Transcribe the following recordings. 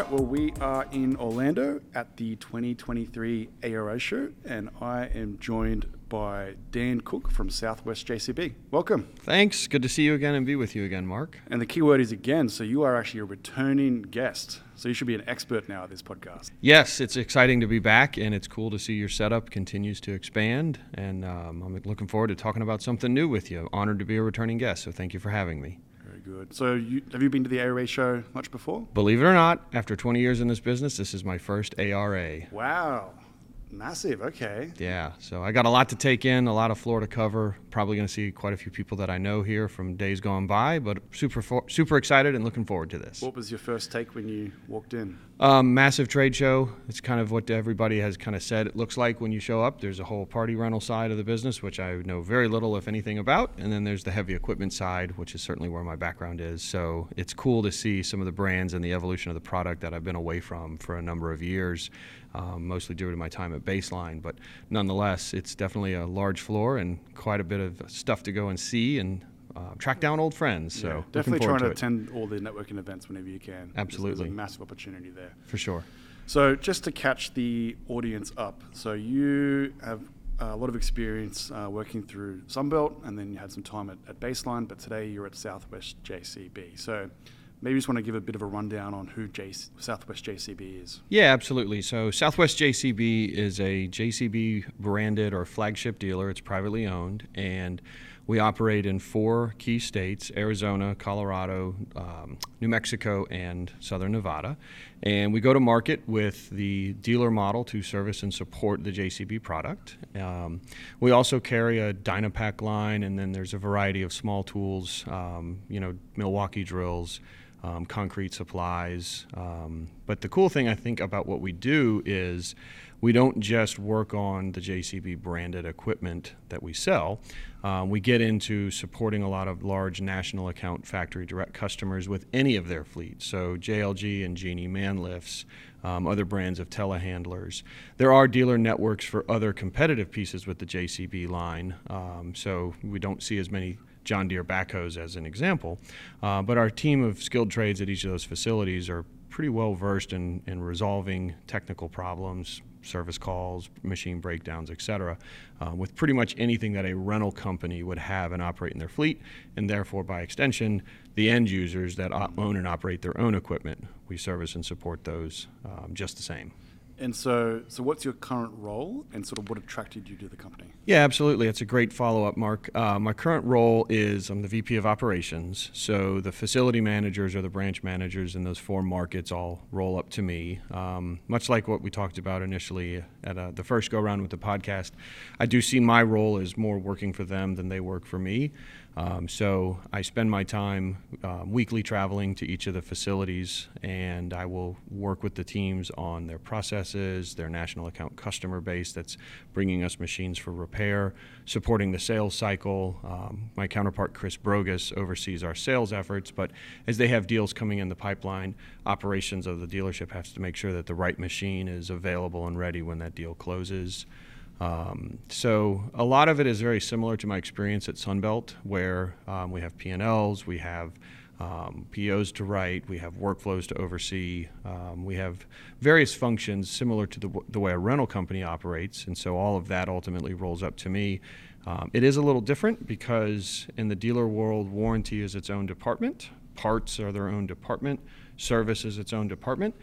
right, well, we are in Orlando at the 2023 ARA show, and I am joined by Dan Cook from Southwest JCB. Welcome. Thanks. Good to see you again and be with you again, Mark. And the key word is again, so you are actually a returning guest. So you should be an expert now at this podcast. Yes, it's exciting to be back, and it's cool to see your setup continues to expand. And um, I'm looking forward to talking about something new with you. Honored to be a returning guest, so thank you for having me. Good. So you, have you been to the ARA show much before? Believe it or not, after 20 years in this business, this is my first ARA. Wow. Massive. Okay. Yeah. So I got a lot to take in, a lot of floor to cover. Probably going to see quite a few people that I know here from days gone by, but super super excited and looking forward to this. What was your first take when you walked in? Um, massive trade show. It's kind of what everybody has kind of said it looks like when you show up. There's a whole party rental side of the business, which I know very little, if anything, about, and then there's the heavy equipment side, which is certainly where my background is. So it's cool to see some of the brands and the evolution of the product that I've been away from for a number of years um, mostly due to my time at Baseline. But nonetheless, it's definitely a large floor and quite a bit of stuff to go and see and uh, track down old friends. So yeah, definitely trying to, to attend all the networking events whenever you can. Absolutely, there's a massive opportunity there for sure. So just to catch the audience up, so you have a lot of experience uh, working through Sunbelt, and then you had some time at, at Baseline, but today you're at Southwest JCB. So Maybe you just want to give a bit of a rundown on who Southwest JCB is. Yeah, absolutely. So Southwest JCB is a JCB branded or flagship dealer. It's privately owned, and we operate in four key states: Arizona, Colorado, um, New Mexico, and Southern Nevada. And we go to market with the dealer model to service and support the JCB product. Um, we also carry a Dynapac line, and then there's a variety of small tools, um, you know, Milwaukee drills um, concrete supplies. Um, but the cool thing I think about what we do is we don't just work on the JCB branded equipment that we sell. Um, we get into supporting a lot of large national account factory direct customers with any of their fleets. So JLG and Genie man lifts, um, other brands of telehandlers. There are dealer networks for other competitive pieces with the JCB line. Um, so we don't see as many John Deere backhoes as an example. Uh, but our team of skilled trades at each of those facilities are pretty well versed in, in resolving technical problems, service calls, machine breakdowns, et cetera, uh, with pretty much anything that a rental company would have and operate in their fleet, and therefore, by extension, the end users that own and operate their own equipment. We service and support those um, just the same. And so, so what's your current role, and sort of what attracted you to the company? Yeah, absolutely. It's a great follow-up, Mark. Uh, my current role is I'm the VP of Operations. So the facility managers or the branch managers in those four markets all roll up to me. Um, much like what we talked about initially at uh, the first go-around with the podcast, I do see my role as more working for them than they work for me. Um, so I spend my time uh, weekly traveling to each of the facilities, and I will work with the teams on their processes, their national account customer base that's bringing us machines for repair, supporting the sales cycle. Um, my counterpart Chris Brogus oversees our sales efforts, but as they have deals coming in the pipeline, operations of the dealership has to make sure that the right machine is available and ready when that deal closes. Um, so a lot of it is very similar to my experience at Sunbelt, where um, we have P&Ls, we have um, POs to write, we have workflows to oversee, um, we have various functions similar to the, the, way a rental company operates, and so all of that ultimately rolls up to me. Um, it is a little different because in the dealer world, warranty is its own department, parts are their own department, service is its own department.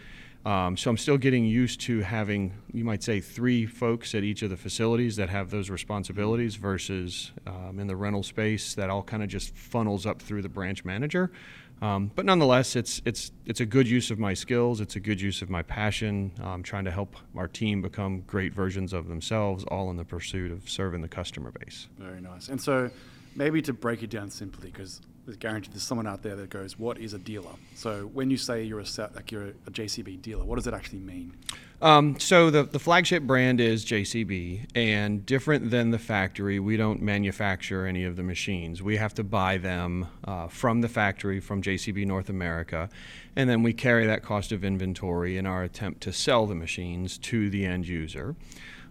Um, so I'm still getting used to having, you might say, three folks at each of the facilities that have those responsibilities versus um, in the rental space that all kind of just funnels up through the branch manager. Um, but nonetheless, it's it's it's a good use of my skills. It's a good use of my passion. I'm trying to help our team become great versions of themselves, all in the pursuit of serving the customer base. Very nice. And so, maybe to break it down simply, because there's guaranteed there's someone out there that goes, "What is a dealer?" So when you say you're a like you're a JCB dealer, what does it actually mean? Um, so the the flagship brand is JCB, and different than the factory, we don't manufacture any of the machines. We have to buy them uh, from the factory from JCB North America, and then we carry that cost of inventory in our attempt to sell the machines to the end user.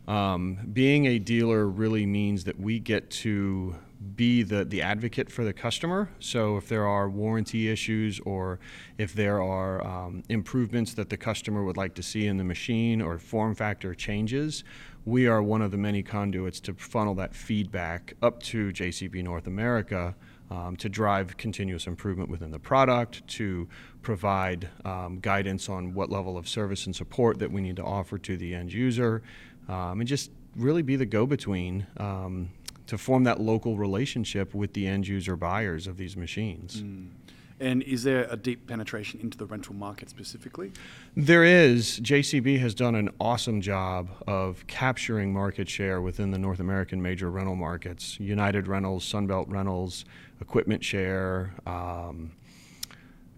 Um, being a dealer really means that we get to be the, the advocate for the customer. So if there are warranty issues or if there are um, improvements that the customer would like to see in the machine or form factor changes, we are one of the many conduits to funnel that feedback up to JCB North America um, to drive continuous improvement within the product, to provide um, guidance on what level of service and support that we need to offer to the end user, um, and just really be the go between um, to form that local relationship with the end user buyers of these machines. Mm. And is there a deep penetration into the rental market specifically? There is. JCB has done an awesome job of capturing market share within the North American major rental markets United Rentals, Sunbelt Rentals, Equipment Share. Um,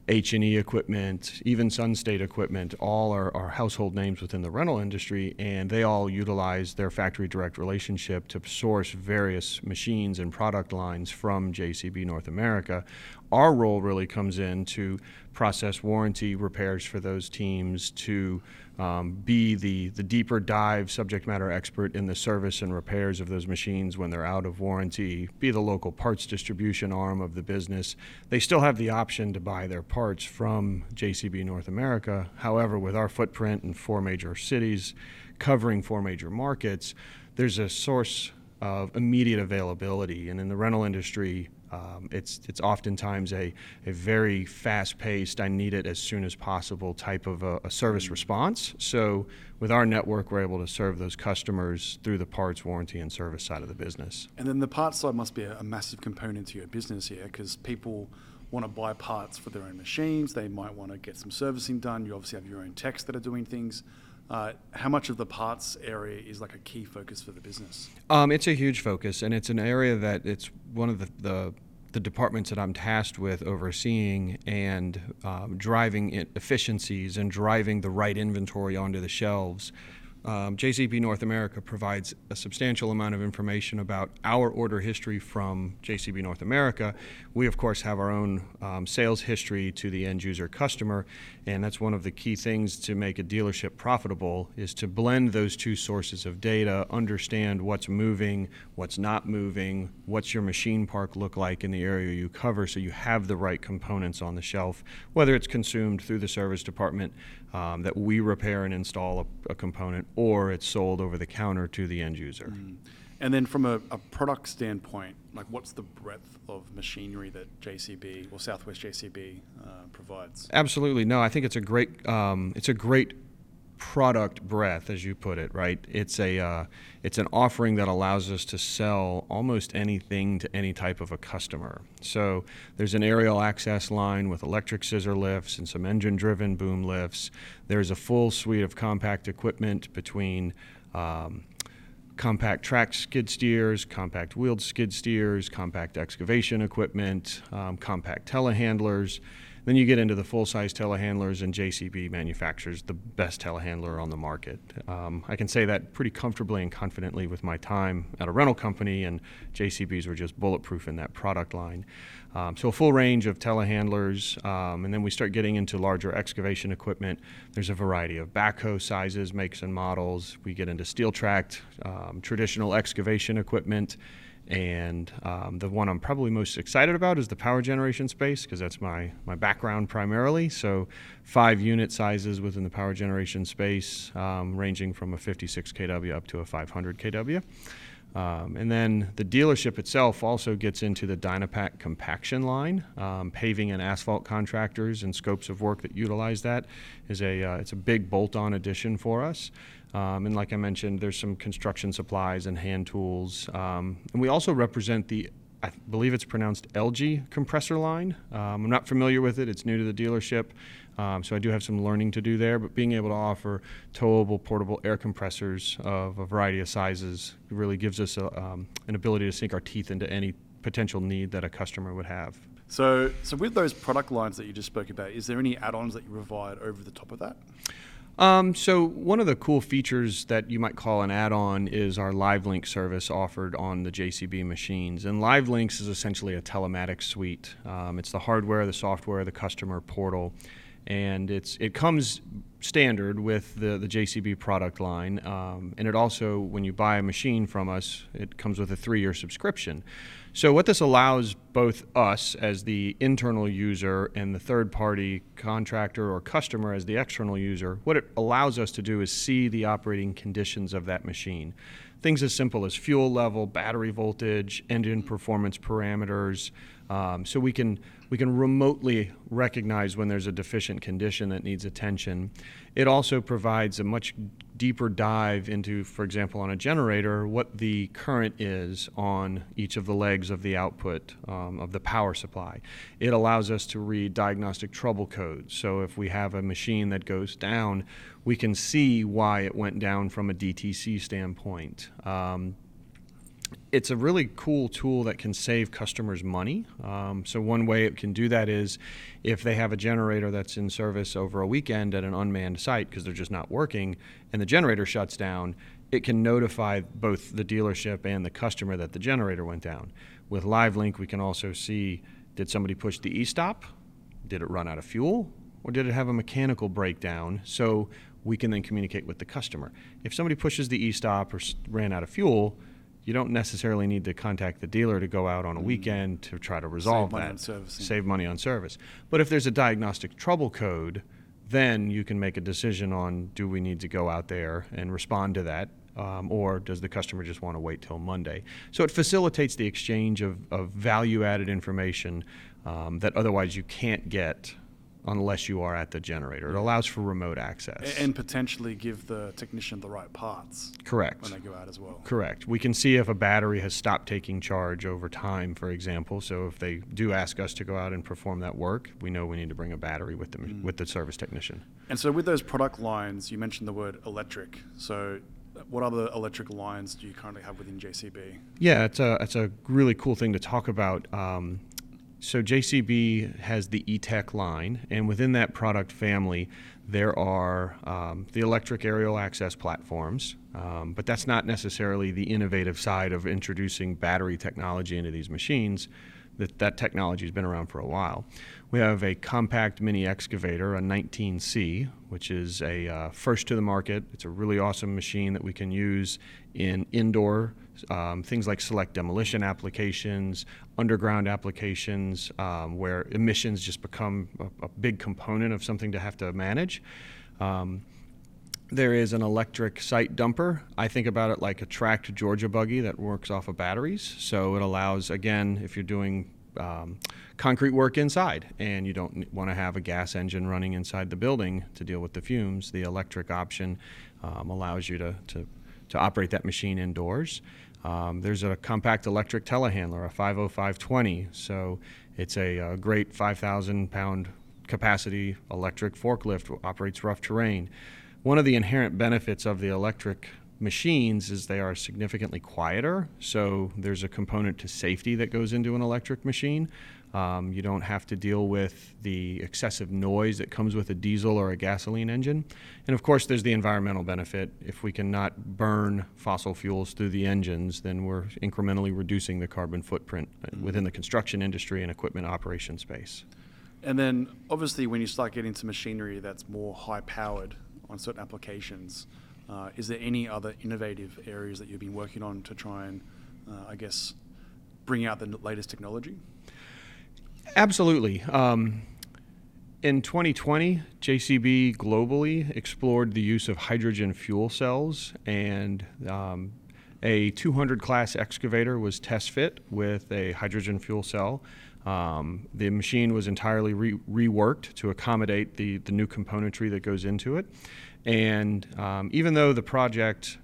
H&E equipment, even Sunstate equipment, all are, are, household names within the rental industry, and they all utilize their factory direct relationship to source various machines and product lines from JCB North America. Our role really comes in to process warranty repairs for those teams, to um, be the, the deeper dive subject matter expert in the service and repairs of those machines when they're out of warranty, be the local parts distribution arm of the business. They still have the option to buy their parts from JCB North America. However, with our footprint in four major cities, covering four major markets, there's a source of immediate availability. And in the rental industry, um, it's it's oftentimes a, a very fast-paced, I need it as soon as possible type of a, a, service mm. response. So with our network, we're able to serve those customers through the parts, warranty, and service side of the business. And then the parts side must be a, a massive component to your business here because people want to buy parts for their own machines. They might want to get some servicing done. You obviously have your own techs that are doing things. Uh, how much of the parts area is like a key focus for the business? Um, it's a huge focus, and it's an area that it's one of the, the, the departments that I'm tasked with overseeing and um, driving efficiencies and driving the right inventory onto the shelves um, JCB North America provides a substantial amount of information about our order history from JCB North America. We, of course, have our own um, sales history to the end user customer, and that's one of the key things to make a dealership profitable is to blend those two sources of data, understand what's moving, what's not moving, what's your machine park look like in the area you cover, so you have the right components on the shelf, whether it's consumed through the service department um, that we repair and install a, a, component, or it's sold over the counter to the end user. Mm. And then from a, a, product standpoint, like what's the breadth of machinery that JCB or Southwest JCB uh, provides? Absolutely, no. I think it's a great um, it's a great product breadth, as you put it, right? It's a uh, it's an offering that allows us to sell almost anything to any type of a customer. So there's an aerial access line with electric scissor lifts and some engine-driven boom lifts. There's a full suite of compact equipment between um, compact track skid steers, compact wheeled skid steers, compact excavation equipment, um, compact telehandlers. Then you get into the full size telehandlers, and JCB manufactures the best telehandler on the market. Um, I can say that pretty comfortably and confidently with my time at a rental company, and JCBs were just bulletproof in that product line. Um, so, a full range of telehandlers, um, and then we start getting into larger excavation equipment. There's a variety of backhoe sizes, makes, and models. We get into steel tracked, um, traditional excavation equipment. And um, the one I'm probably most excited about is the power generation space because that's my, my background primarily. So, five unit sizes within the power generation space, um, ranging from a 56 kW up to a 500 kW. Um, and then the dealership itself also gets into the Dynapac compaction line. Um, paving and asphalt contractors and scopes of work that utilize that is a uh, it's a big bolt-on addition for us. Um, and like I mentioned, there's some construction supplies and hand tools. Um, and we also represent the, I believe it's pronounced ELGi compressor line. Um, I'm not familiar with it, it's new to the dealership. Um, so I do have some learning to do there, but being able to offer towable portable air compressors of a variety of sizes really gives us a, um, an ability to sink our teeth into any potential need that a customer would have. So, so with those product lines that you just spoke about, is there any add-ons that you provide over the top of that? Um, so one of the cool features that you might call an add-on is our LiveLink service offered on the JCB machines. And LiveLinks is essentially a telematics suite. Um, it's the hardware, the software, the customer portal. And it's it comes standard with the, the JCB product line. Um, and it also, when you buy a machine from us, it comes with a three year subscription. So, what this allows both us as the internal user and the third party contractor or customer as the external user, what it allows us to do is see the operating conditions of that machine. Things as simple as fuel level, battery voltage, engine performance parameters. Um, so we can we can remotely recognize when there's a deficient condition that needs attention. It also provides a much deeper dive into, for example, on a generator, what the current is on each of the legs of the output um, of the power supply. It allows us to read diagnostic trouble codes. So if we have a machine that goes down, we can see why it went down from a DTC standpoint. Um, it's a really cool tool that can save customers money. Um, so one way it can do that is if they have a generator that's in service over a weekend at an unmanned site because they're just not working, and the generator shuts down, it can notify both the dealership and the customer that the generator went down. With LiveLink, we can also see did somebody push the e-stop? Did it run out of fuel? Or did it have a mechanical breakdown? So we can then communicate with the customer. If somebody pushes the e-stop or ran out of fuel, you don't necessarily need to contact the dealer to go out on a mm. weekend to try to resolve save money that. Money save money on service. But if there's a diagnostic trouble code, then you can make a decision on do we need to go out there and respond to that, um, or does the customer just want to wait till Monday? So it facilitates the exchange of, of value added information um, that otherwise you can't get unless you are at the generator. It allows for remote access. And potentially give the technician the right parts. Correct. When they go out as well. Correct. We can see if a battery has stopped taking charge over time, for example. So if they do ask us to go out and perform that work, we know we need to bring a battery with the, mm. with the service technician. And so with those product lines, you mentioned the word electric. So what other electric lines do you currently have within JCB? Yeah, it's a, it's a really cool thing to talk about. Um, so JCB has the eTech line, and within that product family, there are um, the electric aerial access platforms, um, but that's not necessarily the innovative side of introducing battery technology into these machines. That, that technology has been around for a while. We have a compact mini excavator, a 19C, which is a uh, first to the market. It's a really awesome machine that we can use in indoor um, things like select demolition applications, underground applications, um, where emissions just become a, a, big component of something to have to manage. Um, there is an electric site dumper. I think about it like a tracked Georgia buggy that works off of batteries. So it allows, again, if you're doing um, concrete work inside and you don't want to have a gas engine running inside the building to deal with the fumes, the electric option um, allows you to, to, to operate that machine indoors. Um, there's a compact electric telehandler, a 50520. So it's a, a great 5,000 pound capacity electric forklift, operates rough terrain. One of the inherent benefits of the electric machines is they are significantly quieter. So there's a component to safety that goes into an electric machine. Um, you don't have to deal with the excessive noise that comes with a diesel or a gasoline engine. And of course, there's the environmental benefit. If we cannot burn fossil fuels through the engines, then we're incrementally reducing the carbon footprint mm-hmm. within the construction industry and equipment operation space. And then, obviously, when you start getting to machinery that's more high powered on certain applications, uh, is there any other innovative areas that you've been working on to try and, uh, I guess, bring out the latest technology? Absolutely. Um, in 2020, JCB globally explored the use of hydrogen fuel cells, and um, a 200 class excavator was test fit with a hydrogen fuel cell. Um, the machine was entirely re- reworked to accommodate the, the new componentry that goes into it. And um, even though the project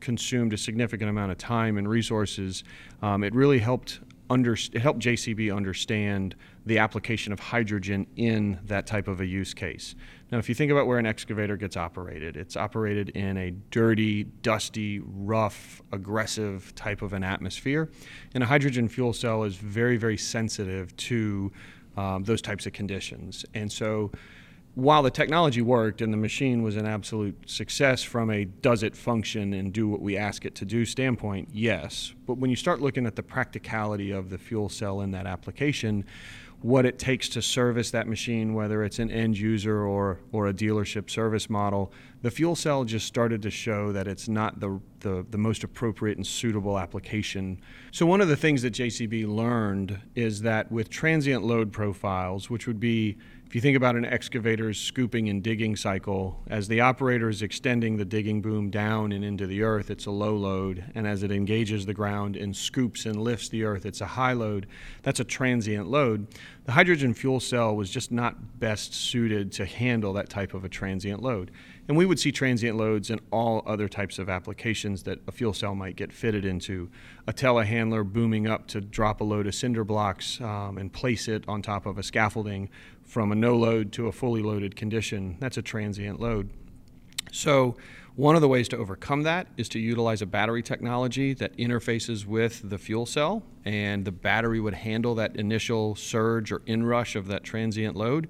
consumed a significant amount of time and resources, um, it really helped under, it helped JCB understand the application of hydrogen in that type of a use case. Now, if you think about where an excavator gets operated, it's operated in a dirty, dusty, rough, aggressive type of an atmosphere. And a hydrogen fuel cell is very, very sensitive to um, those types of conditions. And so, while the technology worked and the machine was an absolute success from a does it function and do what we ask it to do standpoint, yes, But when you start looking at the practicality of the fuel cell in that application, what it takes to service that machine, whether it's an end user or, or a dealership service model, the fuel cell just started to show that it's not the, the, the, most appropriate and suitable application. So, one of the things that JCB learned is that with transient load profiles, which would be if you think about an excavator's scooping and digging cycle, as the operator is extending the digging boom down and into the earth, it's a low load. And as it engages the ground and scoops and lifts the earth, it's a high load. That's a transient load. The hydrogen fuel cell was just not best suited to handle that type of a transient load. And we would see transient loads in all other types of applications that a fuel cell might get fitted into. A telehandler booming up to drop a load of cinder blocks um, and place it on top of a scaffolding from a no load to a fully loaded condition. That's a transient load. So, one of the ways to overcome that is to utilize a battery technology that interfaces with the fuel cell, and the battery would handle that initial surge or inrush of that transient load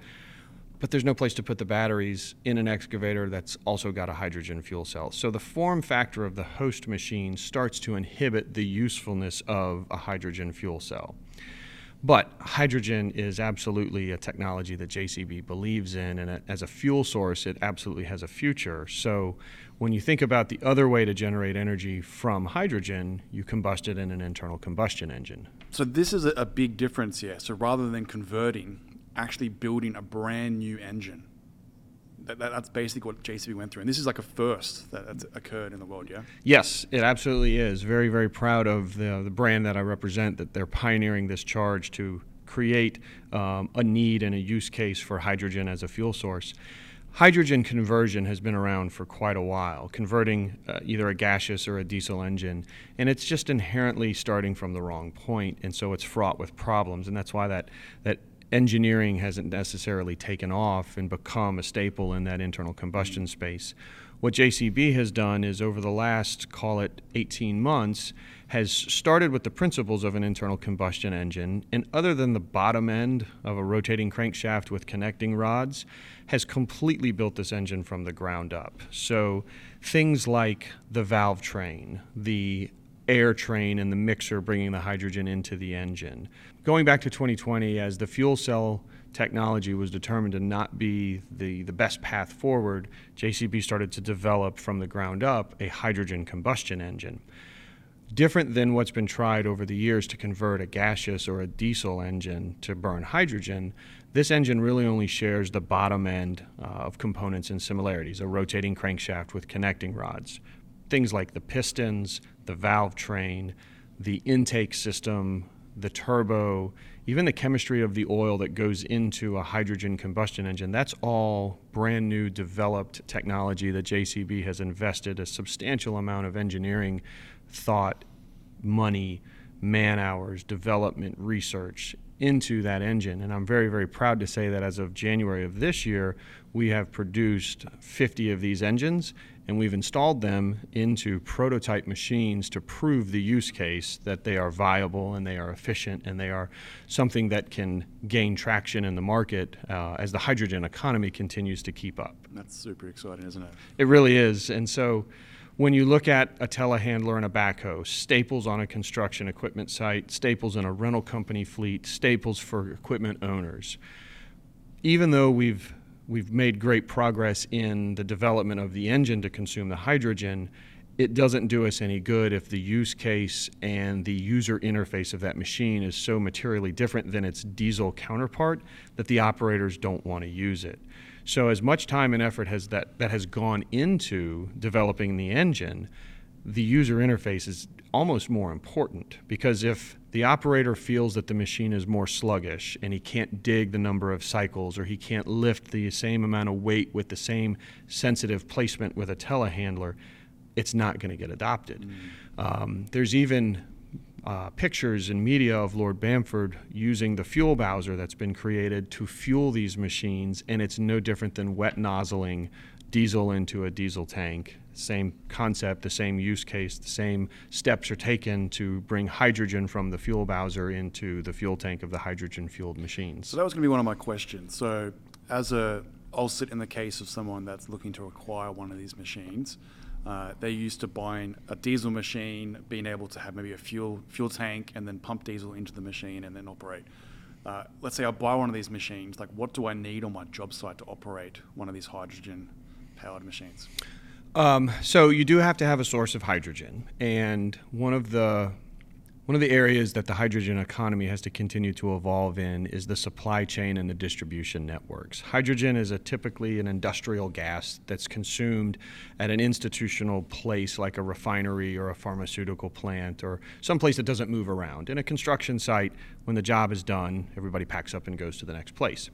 but there's no place to put the batteries in an excavator that's also got a hydrogen fuel cell. So the form factor of the host machine starts to inhibit the usefulness of a hydrogen fuel cell. But hydrogen is absolutely a technology that JCB believes in, and as a fuel source, it absolutely has a future. So, when you think about the other way to generate energy from hydrogen, you combust it in an internal combustion engine. So, this is a big difference here. So, rather than converting actually building a brand new engine. That, that, that's basically what JCB went through. And this is like a first that, that's occurred in the world, yeah? Yes, it absolutely is. Very, very proud of the, the brand that I represent, that they're pioneering this charge to create um, a need and a use case for hydrogen as a fuel source. Hydrogen conversion has been around for quite a while, converting uh, either a gaseous or a diesel engine, and it's just inherently starting from the wrong point, and so it's fraught with problems, and that's why that that engineering hasn't necessarily taken off and become a staple in that internal combustion mm-hmm. space. What JCB has done is over the last, call it 18 months, has started with the principles of an internal combustion engine, and other than the bottom end of a rotating crankshaft with connecting rods, has completely built this engine from the ground up. So things like the valve train, the air train and the mixer bringing the hydrogen into the engine. Going back to 2020, as the fuel cell technology was determined to not be the, the best path forward, JCB started to develop from the ground up a hydrogen combustion engine. Different than what's been tried over the years to convert a gaseous or a diesel engine to burn hydrogen, this engine really only shares the bottom end uh, of components and similarities a rotating crankshaft with connecting rods. Things like the pistons, the valve train, the intake system, the turbo, even the chemistry of the oil that goes into a hydrogen combustion engine, that's all brand new developed technology that JCB has invested a substantial amount of engineering thought, money, man hours, development, research into that engine. And I'm very, very proud to say that as of January of this year, we have produced 50 of these engines and we've installed them into prototype machines to prove the use case that they are viable and they are efficient and they are something that can gain traction in the market uh, as the hydrogen economy continues to keep up. That's super exciting, isn't it? It really is. And so when you look at a telehandler and a backhoe, staples on a construction equipment site, staples in a rental company fleet, staples for equipment owners, even though we've we've made great progress in the development of the engine to consume the hydrogen. It doesn't do us any good if the use case and the user interface of that machine is so materially different than its diesel counterpart that the operators don't want to use it. So as much time and effort has that, that has gone into developing the engine, the user interface is almost more important because if the operator feels that the machine is more sluggish and he can't dig the number of cycles or he can't lift the same amount of weight with the same sensitive placement with a telehandler, it's not going to get adopted. Mm. Um, there's even uh, pictures and media of Lord Bamford using the fuel bowser that's been created to fuel these machines, and it's no different than wet nozzling diesel into a diesel tank. Same concept, the same use case, the same steps are taken to bring hydrogen from the fuel bowser into the fuel tank of the hydrogen fueled machines. So that was going to be one of my questions. So, as a, I'll sit in the case of someone that's looking to acquire one of these machines. Uh, they're used to buying a diesel machine, being able to have maybe a fuel fuel tank, and then pump diesel into the machine and then operate. Uh, let's say I buy one of these machines. Like, what do I need on my job site to operate one of these hydrogen-powered machines? Um, so you do have to have a source of hydrogen, and one of the one of the areas that the hydrogen economy has to continue to evolve in is the supply chain and the distribution networks. Hydrogen is a typically an industrial gas that's consumed at an institutional place like a refinery or a pharmaceutical plant or some place that doesn't move around. In a construction site, when the job is done, everybody packs up and goes to the next place.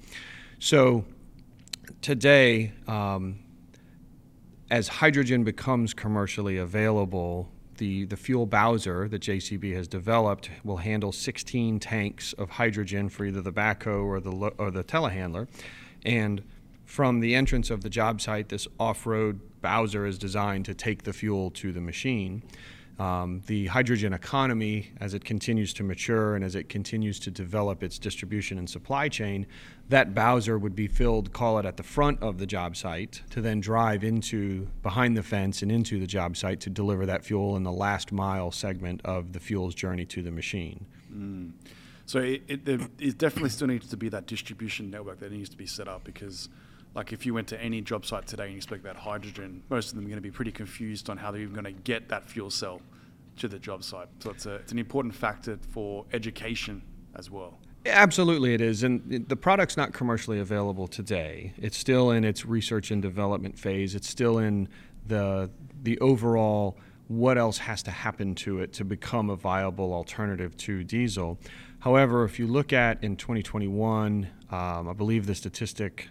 So today, um, as hydrogen becomes commercially available, the, the fuel Bowser that JCB has developed will handle 16 tanks of hydrogen for either the backhoe or the, or the telehandler. And from the entrance of the job site, this off road Bowser is designed to take the fuel to the machine. Um, the hydrogen economy, as it continues to mature and as it continues to develop its distribution and supply chain, that Bowser would be filled, call it at the front of the job site, to then drive into behind the fence and into the job site to deliver that fuel in the last mile segment of the fuel's journey to the machine. Mm. So it, it, it definitely still needs to be that distribution network that needs to be set up because like if you went to any job site today and you spoke about hydrogen, most of them are going to be pretty confused on how they're even going to get that fuel cell to the job site. So it's, a, it's an important factor for education as well. Absolutely, it is. And the product's not commercially available today. It's still in its research and development phase. It's still in the the overall what else has to happen to it to become a viable alternative to diesel. However, if you look at in 2021, um, I believe the statistic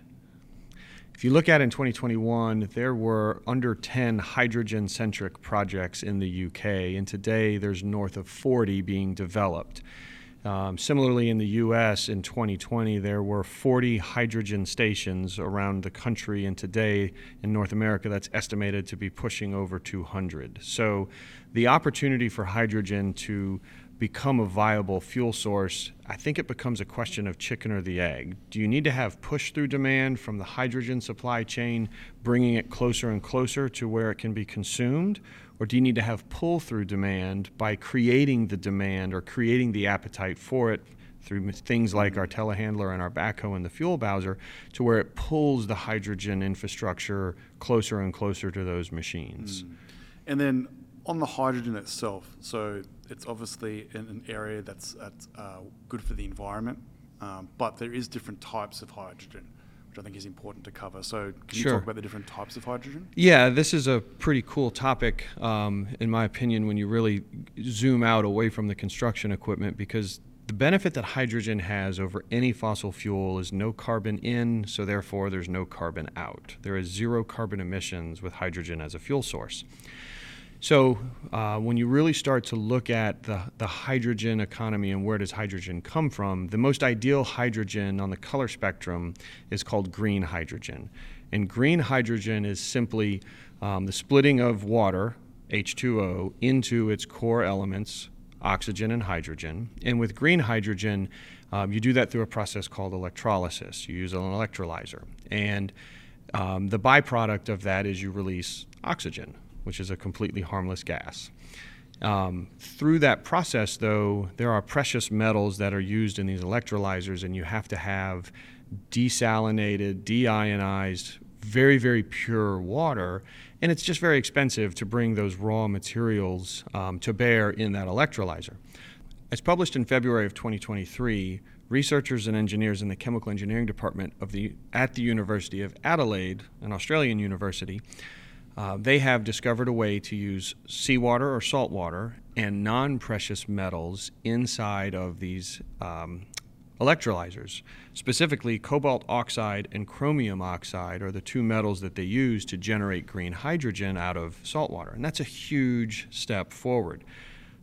if you look at in 2021, there were under 10 hydrogen centric projects in the UK, and today there's north of 40 being developed. Um, similarly, in the US in 2020, there were 40 hydrogen stations around the country, and today in North America, that's estimated to be pushing over 200. So, the opportunity for hydrogen to become a viable fuel source, I think it becomes a question of chicken or the egg. Do you need to have push through demand from the hydrogen supply chain, bringing it closer and closer to where it can be consumed? Or do you need to have pull through demand by creating the demand or creating the appetite for it through things like our telehandler and our backhoe and the fuel bowser to where it pulls the hydrogen infrastructure closer and closer to those machines? Mm. And then on the hydrogen itself, so it's obviously in an area that's, uh, good for the environment, um, but there is different types of hydrogen, which I think is important to cover. So, can you talk about the different types of hydrogen? Yeah, this is a pretty cool topic, um, in my opinion, when you really zoom out away from the construction equipment, because the benefit that hydrogen has over any fossil fuel is no carbon in, so therefore there's no carbon out. There is zero carbon emissions with hydrogen as a fuel source. So uh, when you really start to look at the, the hydrogen economy and where does hydrogen come from, the most ideal hydrogen on the color spectrum is called green hydrogen. And green hydrogen is simply um, the splitting of water, H2O, into its core elements, oxygen and hydrogen. And with green hydrogen, um, you do that through a process called electrolysis. You use an electrolyzer. And um, the byproduct of that is you release oxygen which is a completely harmless gas. Um, through that process, though, there are precious metals that are used in these electrolyzers, and you have to have desalinated, deionized, very, very pure water. And it's just very expensive to bring those raw materials um, to bear in that electrolyzer. As published in February of 2023, researchers and engineers in the chemical engineering department of the, at the University of Adelaide, an Australian university, uh, they have discovered a way to use seawater or salt water and non precious metals inside of these um, electrolyzers. Specifically, cobalt oxide and chromium oxide are the two metals that they use to generate green hydrogen out of salt water. And that's a huge step forward.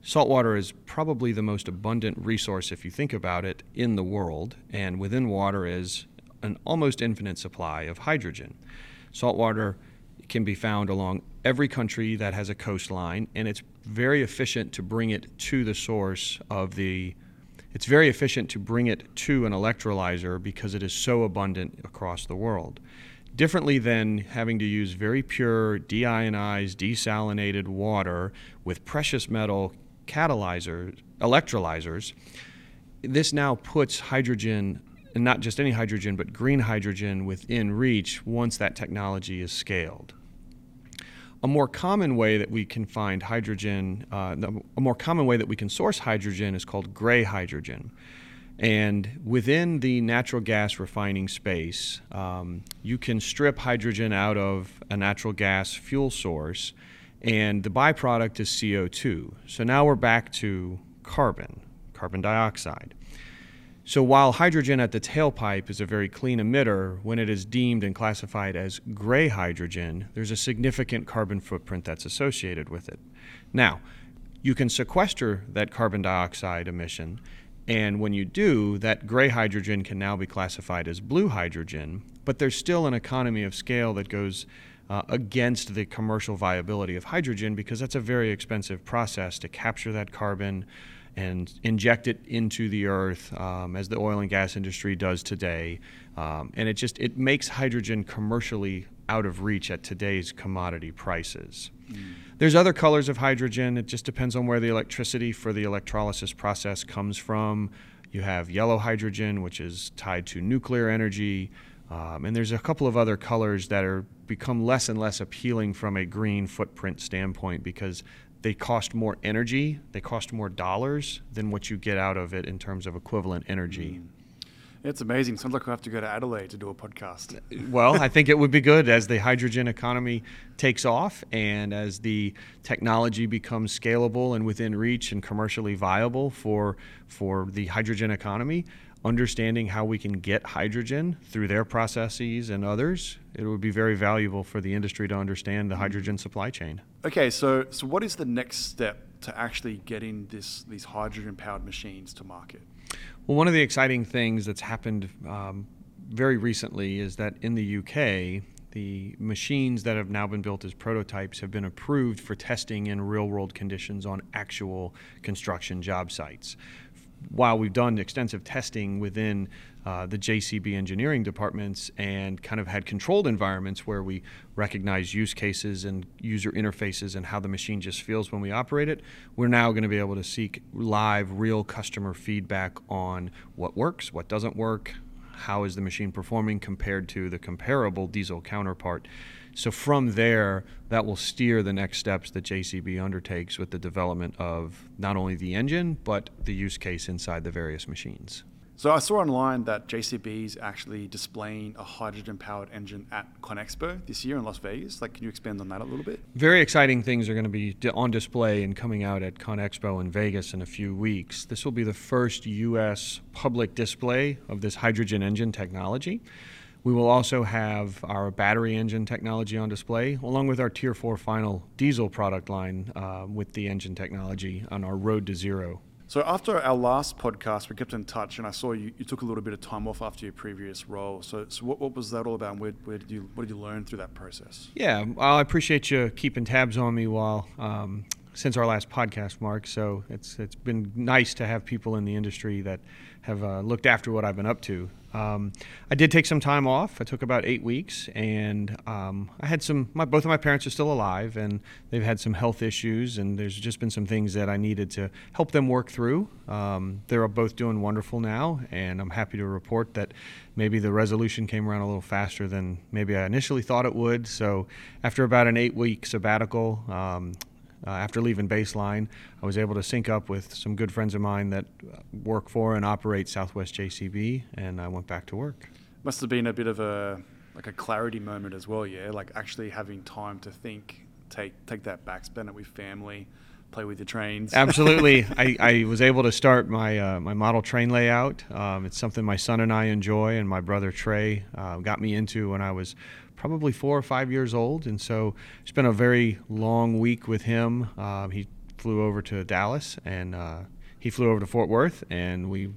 Saltwater is probably the most abundant resource, if you think about it, in the world, and within water is an almost infinite supply of hydrogen. Saltwater can be found along every country that has a coastline, and it's very efficient to bring it to the source of the. It's very efficient to bring it to an electrolyzer because it is so abundant across the world. differently than having to use very pure deionized, desalinated water with precious metal catalyzers, electrolyzers. This now puts hydrogen, and not just any hydrogen, but green hydrogen within reach once that technology is scaled. A more common way that we can find hydrogen, uh, a more common way that we can source hydrogen is called gray hydrogen. And within the natural gas refining space, um, you can strip hydrogen out of a natural gas fuel source, and the byproduct is CO2. So now we're back to carbon, carbon dioxide. So while hydrogen at the tailpipe is a very clean emitter, when it is deemed and classified as gray hydrogen, there's a significant carbon footprint that's associated with it. Now, you can sequester that carbon dioxide emission, and when you do, that gray hydrogen can now be classified as blue hydrogen, but there's still an economy of scale that goes uh, against the commercial viability of hydrogen because that's a very expensive process to capture that carbon and inject it into the earth um, as the oil and gas industry does today. Um, and it just it makes hydrogen commercially out of reach at today's commodity prices. Mm. There's other colors of hydrogen. It just depends on where the electricity for the electrolysis process comes from. You have yellow hydrogen, which is tied to nuclear energy. Um, and there's a couple of other colors that are become less and less appealing from a green footprint standpoint because they cost more energy, they cost more dollars than what you get out of it in terms of equivalent energy. Mm. It's amazing. Sounds like we have to go to Adelaide to do a podcast. well, I think it would be good as the hydrogen economy takes off and as the technology becomes scalable and within reach and commercially viable for for the hydrogen economy understanding how we can get hydrogen through their processes and others, it would be very valuable for the industry to understand the hydrogen supply chain. Okay, so so what is the next step to actually getting this these hydrogen powered machines to market? Well, one of the exciting things that's happened um, very recently is that in the UK, the machines that have now been built as prototypes have been approved for testing in real world conditions on actual construction job sites while we've done extensive testing within uh, the JCB engineering departments and kind of had controlled environments where we recognize use cases and user interfaces and how the machine just feels when we operate it, we're now going to be able to seek live, real customer feedback on what works, what doesn't work, how is the machine performing compared to the comparable diesel counterpart. So from there, that will steer the next steps that JCB undertakes with the development of not only the engine, but the use case inside the various machines. So I saw online that JCB is actually displaying a hydrogen-powered engine at ConExpo this year in Las Vegas. Like, can you expand on that a little bit? Very exciting things are going to be on display and coming out at ConExpo in Vegas in a few weeks. This will be the first U.S. public display of this hydrogen engine technology. We will also have our battery engine technology on display, along with our Tier 4 final diesel product line uh, with the engine technology on our Road to Zero. So after our last podcast, we kept in touch, and I saw you, you took a little bit of time off after your previous role. So, so what, what was that all about? Where, where did you what did you learn through that process? Yeah, well, I appreciate you keeping tabs on me while um, since our last podcast, Mark. So it's it's been nice to have people in the industry that have uh, looked after what I've been up to. Um, I did take some time off. I took about eight weeks, and um, I had some. My, both of my parents are still alive, and they've had some health issues, and there's just been some things that I needed to help them work through. Um, they're both doing wonderful now, and I'm happy to report that maybe the resolution came around a little faster than maybe I initially thought it would. So after about an eight-week sabbatical, um, uh, after leaving baseline, I was able to sync up with some good friends of mine that work for and operate Southwest JCB, and I went back to work. Must have been a bit of a like a clarity moment as well, yeah. Like actually having time to think, take take that back, spend it with family, play with the trains. Absolutely, I, I was able to start my uh, my model train layout. Um, it's something my son and I enjoy, and my brother Trey uh, got me into when I was probably four or five years old, and so spent a very long week with him. Um, he flew over to Dallas, and uh, he flew over to Fort Worth, and we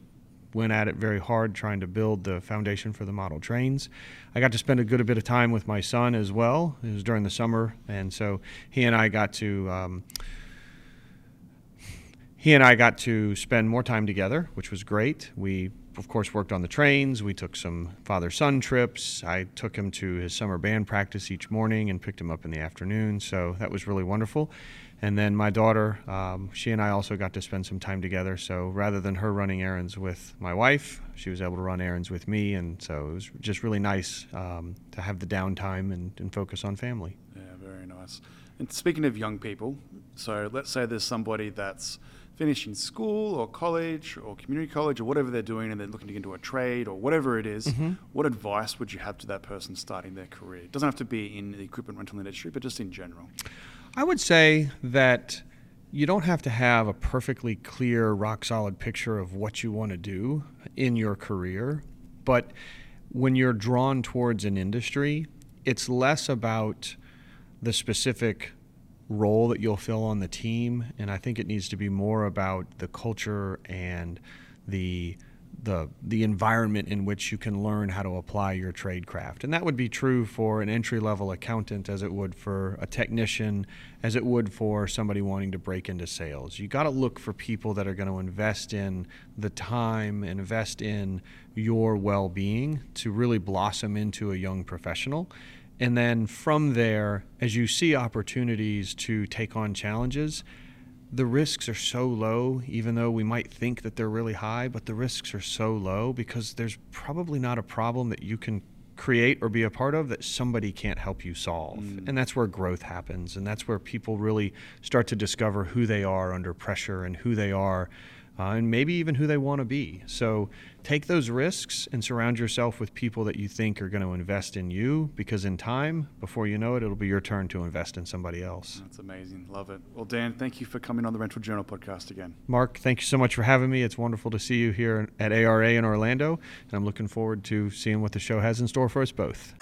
went at it very hard trying to build the foundation for the model trains. I got to spend a good bit of time with my son as well. It was during the summer, and so he and I got to. Um, he and I got to spend more time together, which was great. We, of course, worked on the trains. We took some father son trips. I took him to his summer band practice each morning and picked him up in the afternoon. So that was really wonderful. And then my daughter, um, she and I also got to spend some time together. So rather than her running errands with my wife, she was able to run errands with me. And so it was just really nice um, to have the downtime and, and focus on family. Yeah, very nice. And speaking of young people, so let's say there's somebody that's finishing school or college or community college or whatever they're doing and they're looking to get into a trade or whatever it is, mm-hmm. what advice would you have to that person starting their career? It doesn't have to be in the equipment rental industry, but just in general. I would say that you don't have to have a perfectly clear, rock solid picture of what you want to do in your career, but when you're drawn towards an industry, it's less about the specific role that you'll fill on the team, and I think it needs to be more about the culture and the the the environment in which you can learn how to apply your trade craft. And that would be true for an entry level accountant as it would for a technician, as it would for somebody wanting to break into sales. You got to look for people that are going to invest in the time, invest in your well-being to really blossom into a young professional. And then from there, as you see opportunities to take on challenges, the risks are so low, even though we might think that they're really high, but the risks are so low because there's probably not a problem that you can create or be a part of that somebody can't help you solve. Mm. And that's where growth happens. And that's where people really start to discover who they are under pressure and who they are. Uh, and maybe even who they want to be. So take those risks and surround yourself with people that you think are going to invest in you because in time, before you know it, it'll be your turn to invest in somebody else. That's amazing. Love it. Well, Dan, thank you for coming on the Rental Journal podcast again. Mark, thank you so much for having me. It's wonderful to see you here at ARA in Orlando, and I'm looking forward to seeing what the show has in store for us both.